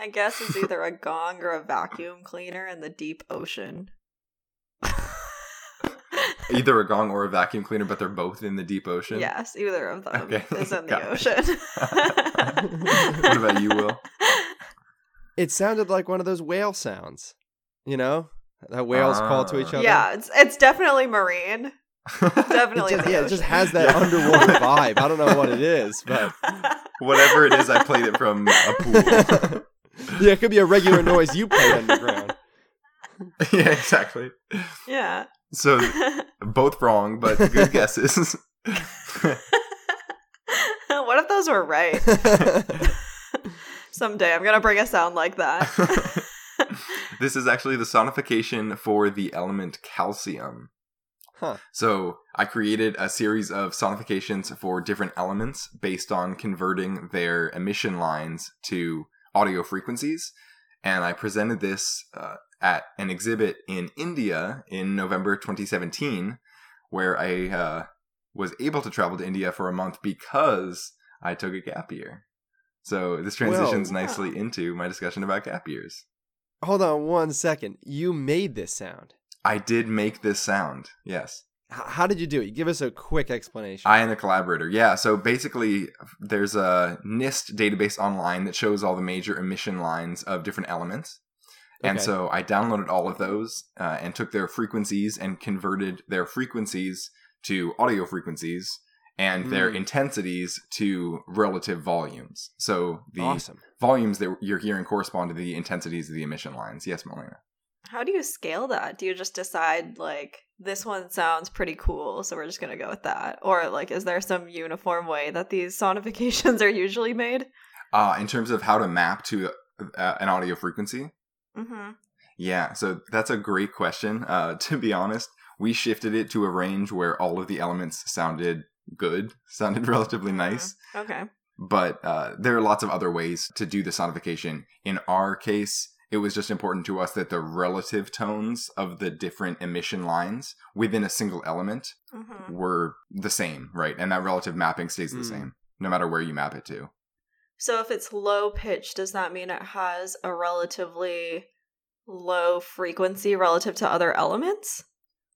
My guess is either a gong or a vacuum cleaner in the deep ocean. [LAUGHS] either a gong or a vacuum cleaner, but they're both in the deep ocean. Yes, either of them okay. [LAUGHS] is in the ocean. [LAUGHS] what about you, Will? It sounded like one of those whale sounds. You know, that whales uh, call to each other. Yeah, it's it's definitely marine. Definitely. it just, yeah, it just has that yeah. underwater vibe. I don't know what it is, but whatever it is, I played it from a pool. Yeah, it could be a regular [LAUGHS] noise you play underground. [LAUGHS] yeah, exactly. Yeah. So [LAUGHS] both wrong, but good guesses. what if those were right? Someday I'm gonna bring a sound like that. this is actually the sonification for the element calcium. Huh. So I created a series of sonifications for different elements based on converting their emission lines to audio frequencies. And I presented this uh, at an exhibit in India in November 2017, where I uh, was able to travel to India for a month because I took a gap year. So this transitions well, nicely into my discussion about gap years. Hold on one second. You made this sound. I did make this sound. Yes. How did you do it? Give us a quick explanation. I and a collaborator. Yeah. So basically, there's a NIST database online that shows all the major emission lines of different elements. And Okay. so I downloaded all of those uh, and took their frequencies and converted their frequencies to audio frequencies and their Mm. intensities to relative volumes. So the awesome. volumes that you're hearing correspond to the intensities of the emission lines. Yes, Malena. How do you scale that? Do you just decide like this one sounds pretty cool, so we're just gonna go with that, or like is there some uniform way that these [LAUGHS] sonifications are usually made? Uh, in terms of how to map to uh, an audio frequency, Mm-hmm. Yeah, so that's a great question. Uh, [LAUGHS] to be honest, we shifted it to a range where all of the elements sounded good, [LAUGHS] sounded relatively nice. Okay. But uh, there are lots of other ways to do the sonification. In our case, it was just important to us that the relative tones of the different emission lines within a single element Mm-hmm. were the same, right? And that relative mapping stays the Mm. same, no matter where you map it to. So if it's low pitch, does that mean it has a relatively low frequency relative to other elements?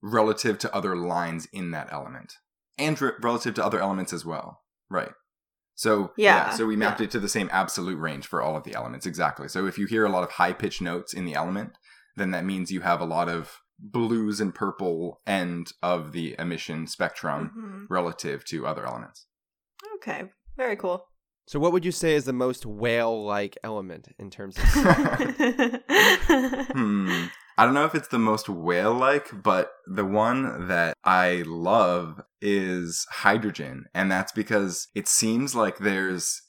relative to other lines in that element and re- relative to other elements as well right so Yeah, so we mapped yeah. it to the same absolute range for all of the elements exactly so if you hear a lot of high pitched notes in the element then that means you have a lot of blues and purple end of the emission spectrum Mhm. relative to other elements Okay. Very cool. So, what would you say is the most whale-like element in terms of? [LAUGHS] [LAUGHS] hmm. I don't know if it's the most whale like, but the one that I love is hydrogen. And that's because it seems like there's,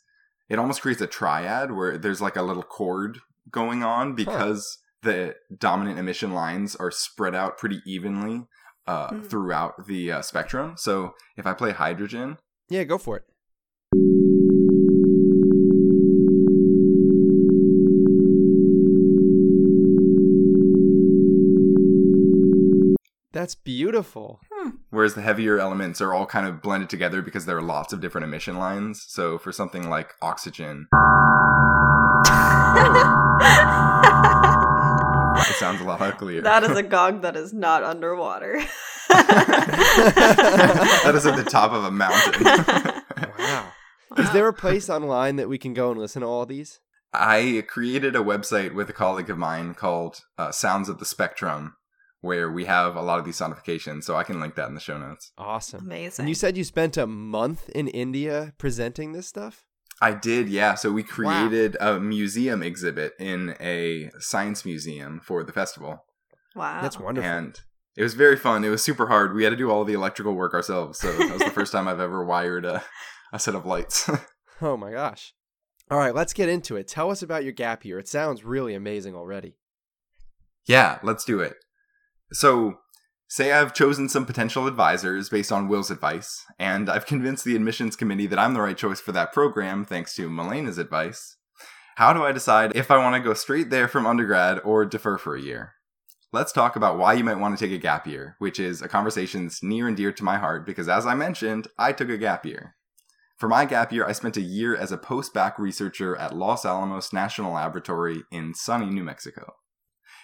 it almost creates a triad where there's like a little chord going on because the dominant emission lines are spread out pretty evenly uh, Mm. throughout the uh, spectrum. So if I play hydrogen, yeah, go for it. That's beautiful. Whereas the heavier elements are all kind of blended together because there are lots of different emission lines. So for something like oxygen, [LAUGHS] it sounds a lot uglier. that is a gong that is not underwater. [LAUGHS] that is at the top of a mountain. Wow. Is there a place online that we can go and listen to all these? I created a website with a colleague of mine called uh, Sounds of the Spectrum, where we have a lot of these sonifications. So I can link that in the show notes. Awesome. Amazing. And you said you spent a month in India presenting this stuff? I did, yeah. So we created a museum exhibit in a science museum for the festival. wow. That's wonderful. And it was very fun. It was super hard. We had to do all the electrical work ourselves. So that was the first time I've ever wired a, a set of lights. [LAUGHS] Oh my gosh. All right, let's get into it. Tell us about your gap year. It sounds really amazing already. yeah, let's do it. So, say I've chosen some potential advisors based on Will's advice, and I've convinced the admissions committee that I'm the right choice for that program thanks to Malena's advice. How do I decide if I want to go straight there from undergrad or defer for a year? Let's talk about why you might want to take a gap year, which is a conversation that's near and dear to my heart because, as I mentioned, I took a gap year. For my gap year, I spent a year as a post bac researcher at Los Alamos National Laboratory in sunny New Mexico.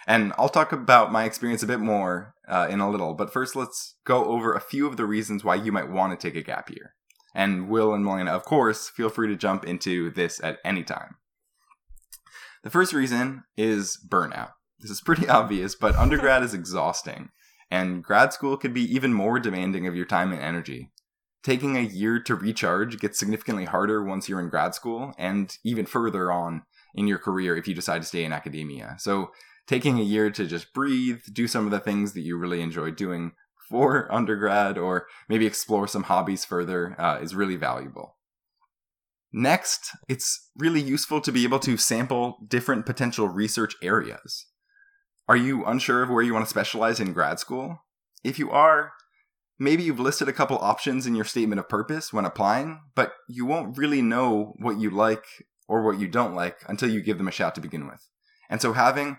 And I'll talk about my experience a bit more uh, in a little, but first let's go over a few of the reasons why you might want to take a gap year. And Will and Malena, of course, feel free to jump into this at any time. The first reason is burnout. This is pretty [LAUGHS] obvious, but undergrad is exhausting, and grad school could be even more demanding of your time and energy. Taking a year to recharge gets significantly harder once you're in grad school, and even further on in your career if you decide to stay in academia. So, taking a year to just breathe, do some of the things that you really enjoy doing for [LAUGHS] undergrad, or maybe explore some hobbies further uh, is really valuable. Next, it's really useful to be able to sample different potential research areas. Are you unsure of where you want to specialize in grad school? If you are, maybe you've listed a couple options in your statement of purpose when applying, but you won't really know what you like or what you don't like until you give them a shot to begin with. And so having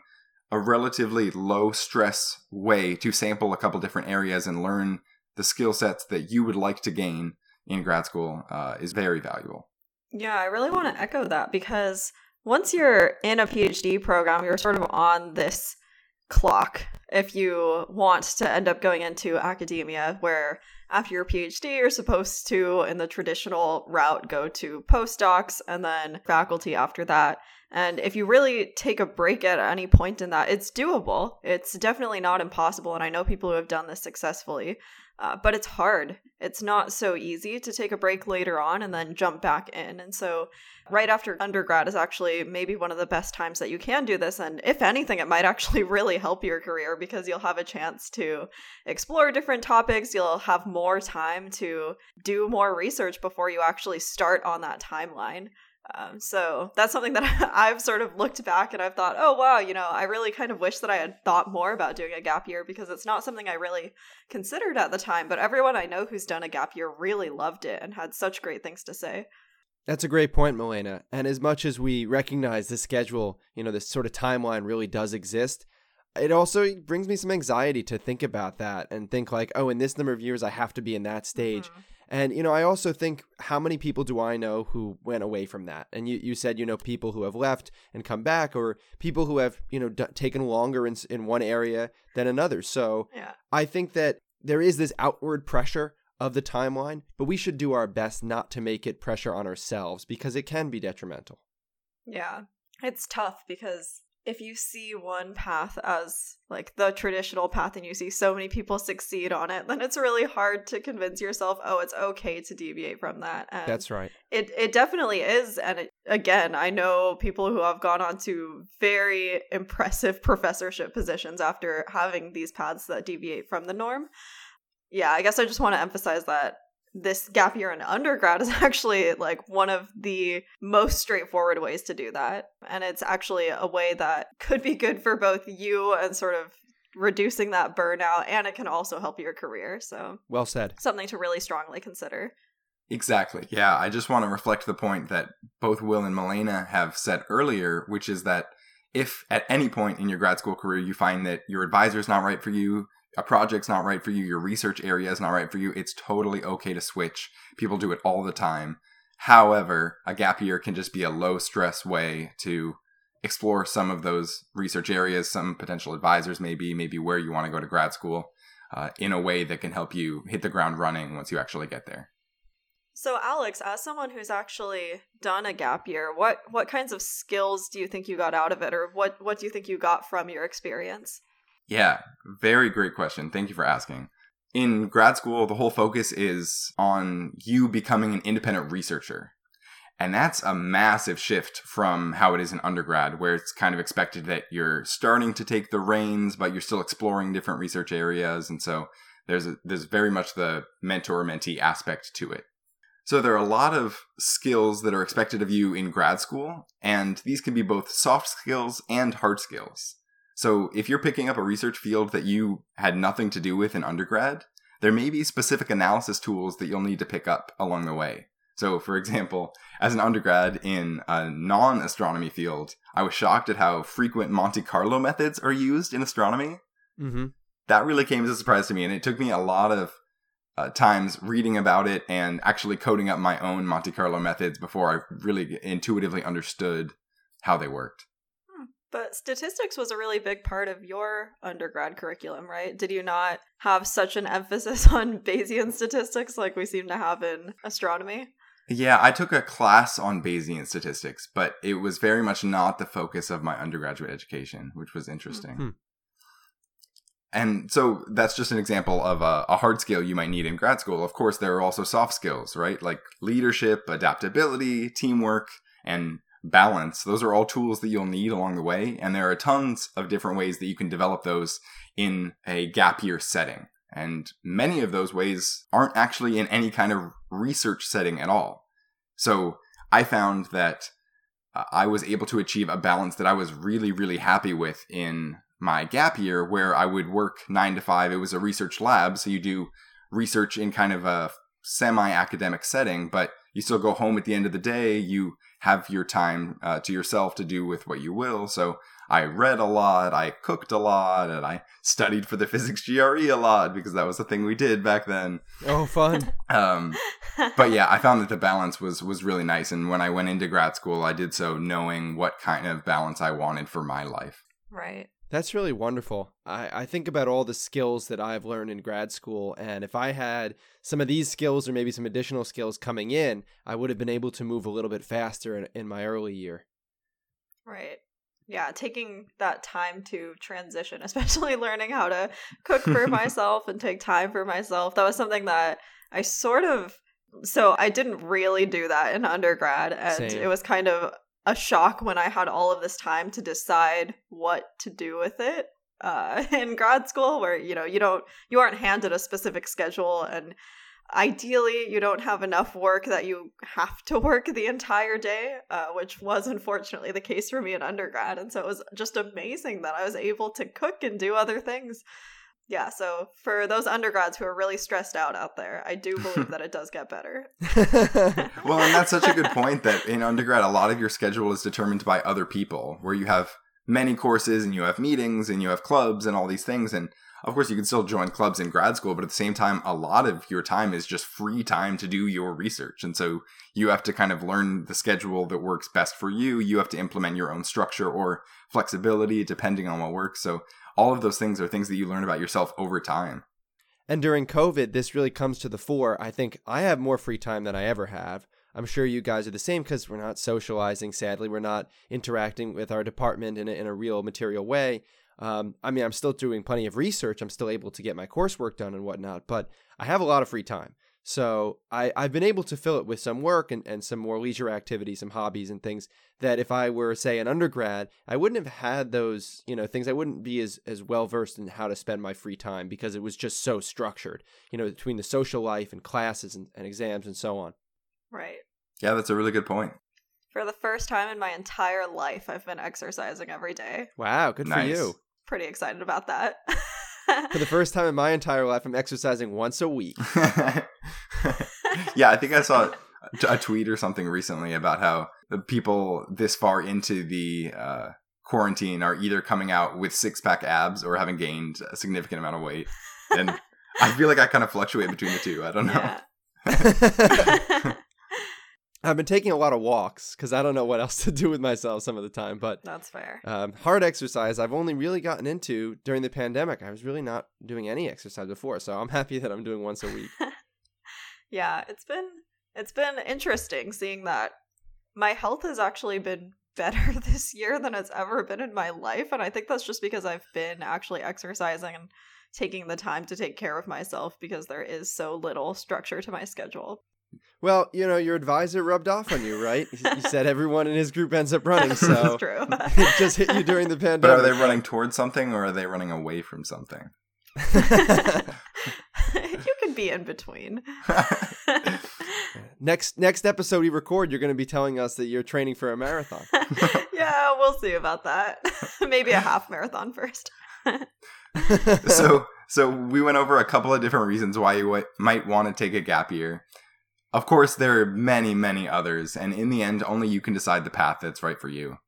a relatively low stress way to sample a couple different areas and learn the skill sets that you would like to gain in grad school uh, is very valuable. Yeah, I really want to echo that because once you're in a PhD program, you're sort of on this clock if you want to end up going into academia where after your PhD, you're supposed to, in the traditional route, go to postdocs and then faculty after that. And if you really take a break at any point in that, it's doable. It's definitely not impossible. And I know people who have done this successfully, uh, but it's hard. It's not so easy to take a break later on and then jump back in. And so, right after undergrad is actually maybe one of the best times that you can do this. And if anything, it might [LAUGHS] actually really help your career because you'll have a chance to explore different topics. You'll have more time to do more research before you actually start on that timeline. Um, so that's something that [LAUGHS] I've sort of looked back and I've thought, oh, wow, you know, I really kind of wish that I had thought more about doing a gap year because it's not something I really considered at the time. But everyone I know who's done a gap year really loved it and had such great things to say. That's a great point, Malena. And as much as we recognize the schedule, you know, this sort of timeline really does exist, it also brings me some anxiety to think about that and think like, oh, in this number of years, I have to be in that stage. Mm-hmm. And, you know, I also think how many people do I know who went away from that? And you, you said, you know, people who have left and come back or people who have, you know, d- taken longer in, in one area than another. So yeah. I think that there is this outward pressure of the timeline, but we should do our best not to make it pressure on ourselves because it can be detrimental. Yeah. It's tough because if you see one path as like the traditional path and you see so many people succeed on it, then it's really hard to convince yourself, oh, it's okay to deviate from that. And That's right. It it definitely is, and it, again, I know people who have gone on to very impressive [LAUGHS] professorship positions after having these paths that deviate from the norm. Yeah, I guess I just want to emphasize that this gap year in undergrad is [LAUGHS] actually like one of the most straightforward ways to do that. And it's actually a way that could be good for both you and sort of reducing that burnout and it can also help your career. So, well said. Something to really strongly consider. Exactly. Yeah, I just want to reflect the point that both Will and Malena have said earlier, which is that if at any point in your grad school career you find that your advisor is not right for you, a project's not right for you, your research area is not right for you, it's totally okay to switch. People do it all the time. However, a gap year can just be a low stress way to explore some of those research areas, some potential advisors maybe, maybe where you want to go to grad school, uh, in a way that can help you hit the ground running once you actually get there. So, Alex, as someone who's actually done a gap year, what what kinds of skills do you think you got out of it, or what what do you think you got from your experience? Yeah, very great question. Thank you for asking. In grad school, the whole focus is on you becoming an independent researcher. And that's a massive shift from how it is in undergrad, where it's kind of expected that you're starting to take the reins, but you're still exploring different research areas. And so there's, a, there's very much the mentor mentee aspect to it. So there are a lot of skills that are expected of you in grad school, and these can be both soft skills and hard skills. So if you're picking up a research field that you had nothing to do with in undergrad, there may be specific analysis tools that you'll need to pick up along the way. So, for example, as an undergrad in a non astronomy field, I was shocked at how frequent Monte Carlo methods are used in astronomy. Mm-hmm. That really came as a surprise to me, and it took me a lot of uh, times reading about it and actually coding up my own Monte Carlo methods before I really intuitively understood how they worked. But statistics was a really big part of your undergrad curriculum, right? Did you not have such an emphasis [LAUGHS] on Bayesian statistics like we seem to have in astronomy? Yeah, I took a class on Bayesian statistics, but it was very much not the focus of my undergraduate education, which was interesting. Mm-hmm. And so that's just an example of a, a, hard skill you might need in grad school. Of course, there are also soft skills, right? Like leadership, adaptability, teamwork, and balance. Those are all tools that you'll need along the way. And there are tons of different ways that you can develop those in a gap year setting. And many of those ways aren't actually in any kind of research setting at all. So I found that uh, I was able to achieve a balance that I was really, really happy with in my gap year where I would work nine to five. It was a research lab. So you do research in kind of a semi academic setting, but you still go home at the end of the day. You have your time uh, to yourself to do with what you will. So I read a lot, I cooked a lot, and I studied for the physics GRE a lot because that was the thing we did back then. Oh, fun! [LAUGHS] um, but yeah, I found that the balance was was really nice, and when I went into grad school, I did so knowing what kind of balance I wanted for my life. Right. That's really wonderful. I, I think about all the skills that I've learned in grad school, and if I had some of these skills or maybe some additional skills coming in, I would have been able to move a little bit faster in, in my early year. Right. Yeah, taking that time to transition, [LAUGHS] especially learning how to cook for [LAUGHS] myself and take time for myself. That was something that I sort of so I didn't really do that in undergrad and Same. it was kind of a shock when I had all of this time to decide what to do with it uh, [LAUGHS] in grad school, where you know you don't you aren't handed a specific schedule, and ideally you don't have enough work that you have to work the entire day, uh, which was unfortunately the case for me in undergrad, and so it was just amazing that I was able to cook and do other things. Yeah, so for those undergrads who are really stressed out out there, I do believe [LAUGHS] that it does get better. [LAUGHS] Well, and that's such a good point that in undergrad, a lot of your schedule is determined by other people, where you have many courses and you have meetings and you have clubs and all these things. And of course, you can still join clubs in grad school, but at the same time, a lot of your time is just free time to do your research. And so you have to kind of learn the schedule that works best for you. You have to implement your own structure or flexibility depending on what works. So all of those things are things that you learn about yourself over time. And during COVID, this really comes to the fore. I think I have more free time than I ever have. I'm sure you guys are the same because we're not socializing, sadly. We're not interacting with our department in a, in a real material way. Um, I mean, I'm still doing plenty of research. I'm still able to get my coursework done and whatnot, but I have a lot of free time. So I, I've been able to fill it with some work and, and some more leisure activities, some hobbies and things that if I were, say, an undergrad, I wouldn't have had those, you know, things. I wouldn't be as, as well versed in how to spend my free time because it was just so structured, you know, between the social life and classes and, and exams and so on. Right. Yeah, that's a really good point. For the first time in my entire life, I've been exercising every day. Wow, good for you. Pretty excited about that. [LAUGHS] For the first time in my entire life, I'm exercising once a week. [LAUGHS] yeah, I think I saw a tweet or something recently about how the people this far into the uh, quarantine are either coming out with six pack abs or having gained a significant amount of weight. And [LAUGHS] I feel like I kind of fluctuate between the two. I don't know. yeah. [LAUGHS] I've been taking a lot of walks because I don't know what else [LAUGHS] to do with myself some of the time. But That's fair. um, hard exercise, I've only really gotten into during the pandemic. I was really not doing any exercise before, so I'm [LAUGHS] happy that I'm doing once a week. [LAUGHS] yeah, it's been it's been interesting seeing that my health has actually been better this year than it's ever been in my life and I think that's just because I've been actually exercising and taking the time to take care of myself because there is so little structure to my schedule. Well, you know, your advisor rubbed off on you, right? He he said everyone in his group ends up running, [LAUGHS] That's so true. [LAUGHS] it just hit you during the pandemic. [LAUGHS] But are they running towards something or are they running away from something? you can be in between. next next episode we record, you're going to be telling us that you're training for a marathon. yeah, we'll see about that. Maybe a half marathon first. so so we went over a couple of different reasons why you w- might want to take a gap year. Of course, there are many, many others, and in the end, only you can decide the path that's right for you.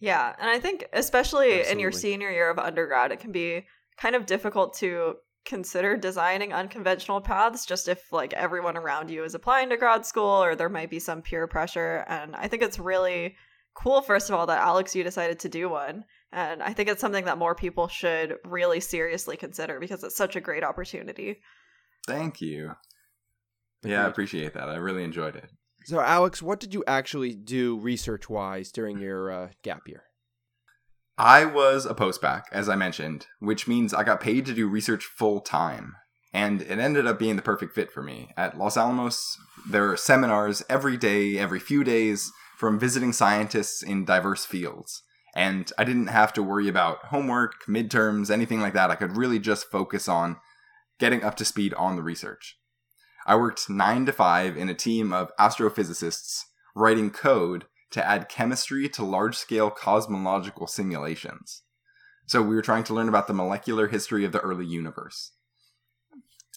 Yeah, and I think especially in your senior year of undergrad, it can be kind of difficult to consider designing unconventional paths just if like everyone around you is applying to grad school or there might be some peer pressure and I think it's really cool first of all that Alex you decided to do one and I think it's something that more people should really seriously consider because it's such a great opportunity. Thank you. Yeah, I appreciate that. I really enjoyed it. So, Alex, what did you actually do research wise during your uh, gap year? I was a postbac, as I mentioned, which means I got paid to do research full time. And it ended up being the perfect fit for me. At Los Alamos, there are seminars every day, every few days, from visiting scientists in diverse fields. And I didn't have to worry about homework, midterms, anything like that. I could really just focus on getting up to speed on the research. I worked 9 to 5 in a team of astrophysicists writing code to add chemistry to large scale cosmological simulations. So we were trying to learn about the molecular history of the early universe.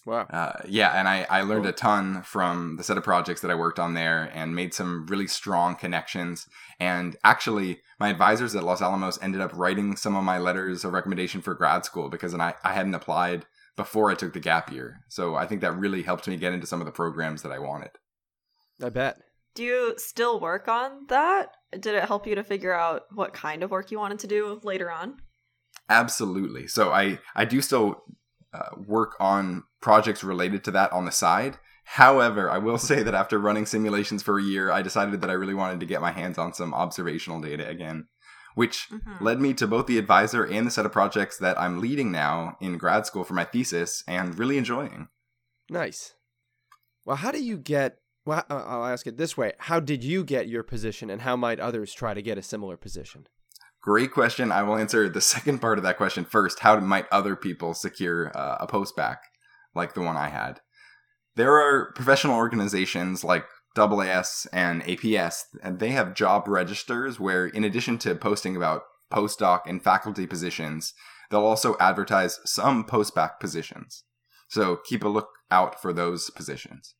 Wow. Uh, yeah, and I, I learned Cool. a ton from the set of projects that I worked on there and made some really strong connections. And actually, my advisors at Los Alamos ended up writing some of my letters of recommendation for grad school because I, I hadn't applied before I took the gap year. So I think that really helped me get into some of the programs that I wanted. I bet. Do you still work on that? Did it help you to figure out what kind of work you wanted to do later on? Absolutely. So I I do still uh, work on projects related to that on the side. However, I will say that after running simulations for a year, I decided that I really wanted to get my hands on some observational data again, which Mhm. led me to both the advisor and the set of projects that I'm leading now in grad school for my thesis and really enjoying. Nice. Well, how do you get? Well, uh, I'll ask it this way: How did you get your position, and how might others try to get a similar position? Great question. I will answer the [LAUGHS] second part of that question first. How might other people secure uh, a post bac like the one I had? There are professional organizations like AAS and APS, and they have job registers where, in addition to posting about postdoc and faculty positions, they'll also advertise some postbac positions. So keep a look out for those positions.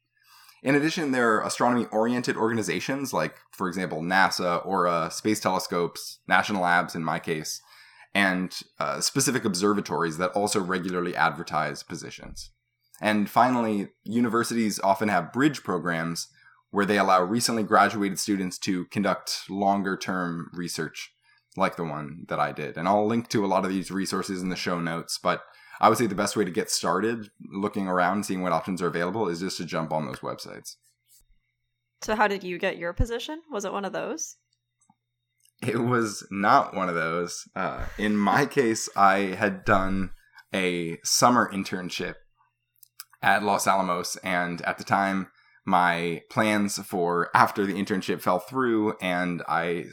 In addition, there are astronomy oriented organizations like, for example, NASA, AURA, Space Telescopes, National Labs in my case, and uh, specific observatories that also regularly advertise positions. And finally, universities often have bridge programs where they allow recently graduated students to conduct longer term research, like the one that I did. And I'll link to a lot of these resources in the show notes, but I would say the best way to get started looking around, seeing what options are available, is just to jump on those websites. So, how did you get your position? Was it one of those? It was not one of those. Uh, in my case, I had done a summer internship at Los Alamos, and at the time, my plans for after the internship fell through, and I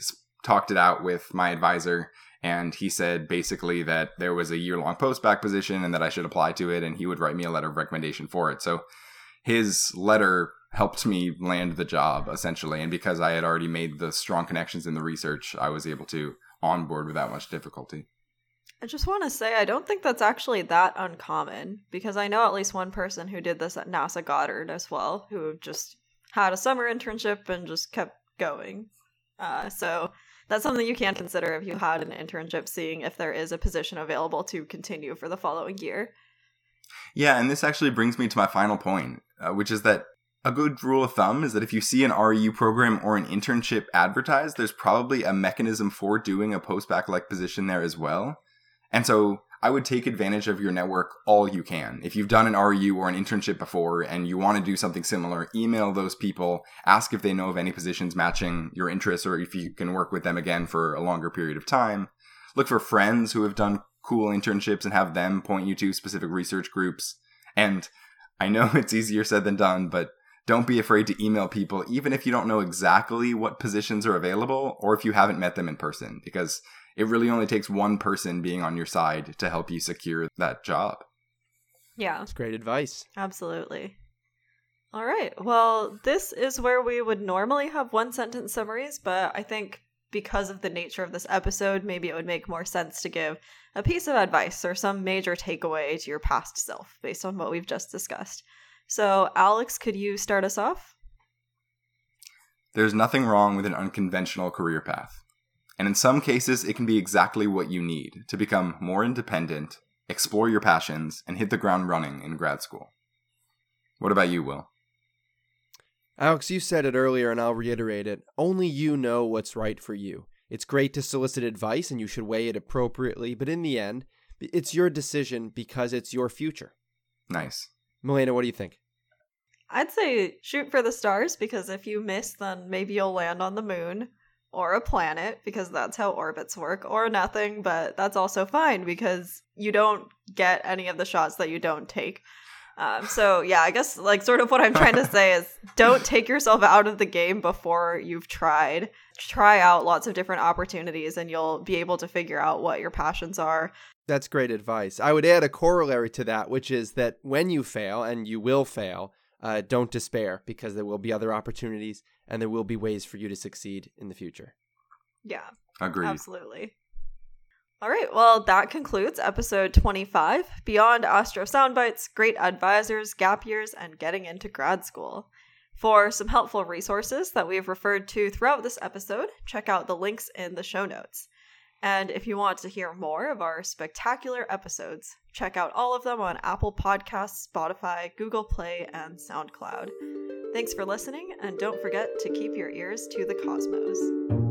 talked it out with my advisor, and he said basically that there was a year long postbac position and that I should apply to it, and he would write me a letter of recommendation for it. So his letter helped me land the job essentially, and because I had already made the strong connections in the research, I was able to onboard without much difficulty. I just want to say I don't think that's actually that uncommon because I know at least one person who did this at NASA Goddard as well, who just had a summer internship and just kept going. Uh, so that's something you can consider if you had an internship, seeing if there is a position available to continue for the following year. Yeah, and this actually brings me to my final point, uh, which is that a good rule of thumb is that if you see an REU program or an internship advertised, there's probably a mechanism for doing a post-bac like position there as well. And so I would take advantage of your network all you can. If you've done an REU or an internship before and you want to do something similar, email those people, ask if they know of any positions matching your interests or if you can work with them again for a longer period of time. Look for friends who have done cool internships and have them point you to specific research groups. And I know [LAUGHS] it's easier said than done, but don't be afraid to email people, even if you don't know exactly what positions are available or if you haven't met them in person, because it really only takes one person being on your side to help you secure that job. Yeah. That's great advice. Absolutely. All right. Well, this is where we would normally have one sentence summaries, but I think because of the nature of this episode, maybe it would make more sense to give a piece of advice or some major takeaway to your past self based on what we've just discussed. So, Alex, could you start us off? There's nothing wrong with an unconventional career path. And in some cases, it can be exactly what you need to become more independent, explore your passions, and hit the ground running in grad school. What about you, Will? Alex, you said it earlier, and I'll reiterate it. Only you know what's right for you. It's great to solicit advice, and you should weigh it appropriately, but in the end, it's your decision because it's your future. Nice. Malena, what do you think? I'd say shoot for the stars because if you miss, then maybe you'll land on the moon or a planet because that's how orbits work, or nothing, but that's also fine because you don't get any of the shots that you don't take. Um, so, yeah, I guess like sort of what I'm trying to [LAUGHS] say is don't take yourself out of the game before you've tried. Try out lots of different opportunities and you'll be able to figure out what your passions are. That's great advice. I would add a corollary to that, which is that when you fail, and you will fail, uh, don't despair because there will be other opportunities and there will be ways for you to succeed in the future. Yeah. Agreed. Absolutely. All right, well, that concludes episode 25 Beyond Astro Soundbites, Great Advisors, Gap Years, and Getting into Grad School. For some helpful resources that we've referred to throughout this episode, check out the links in the show notes. And if you want to hear more of our spectacular episodes, check out all of them on Apple Podcasts, Spotify, Google Play, and SoundCloud. Thanks for listening, and don't forget to keep your ears to the cosmos.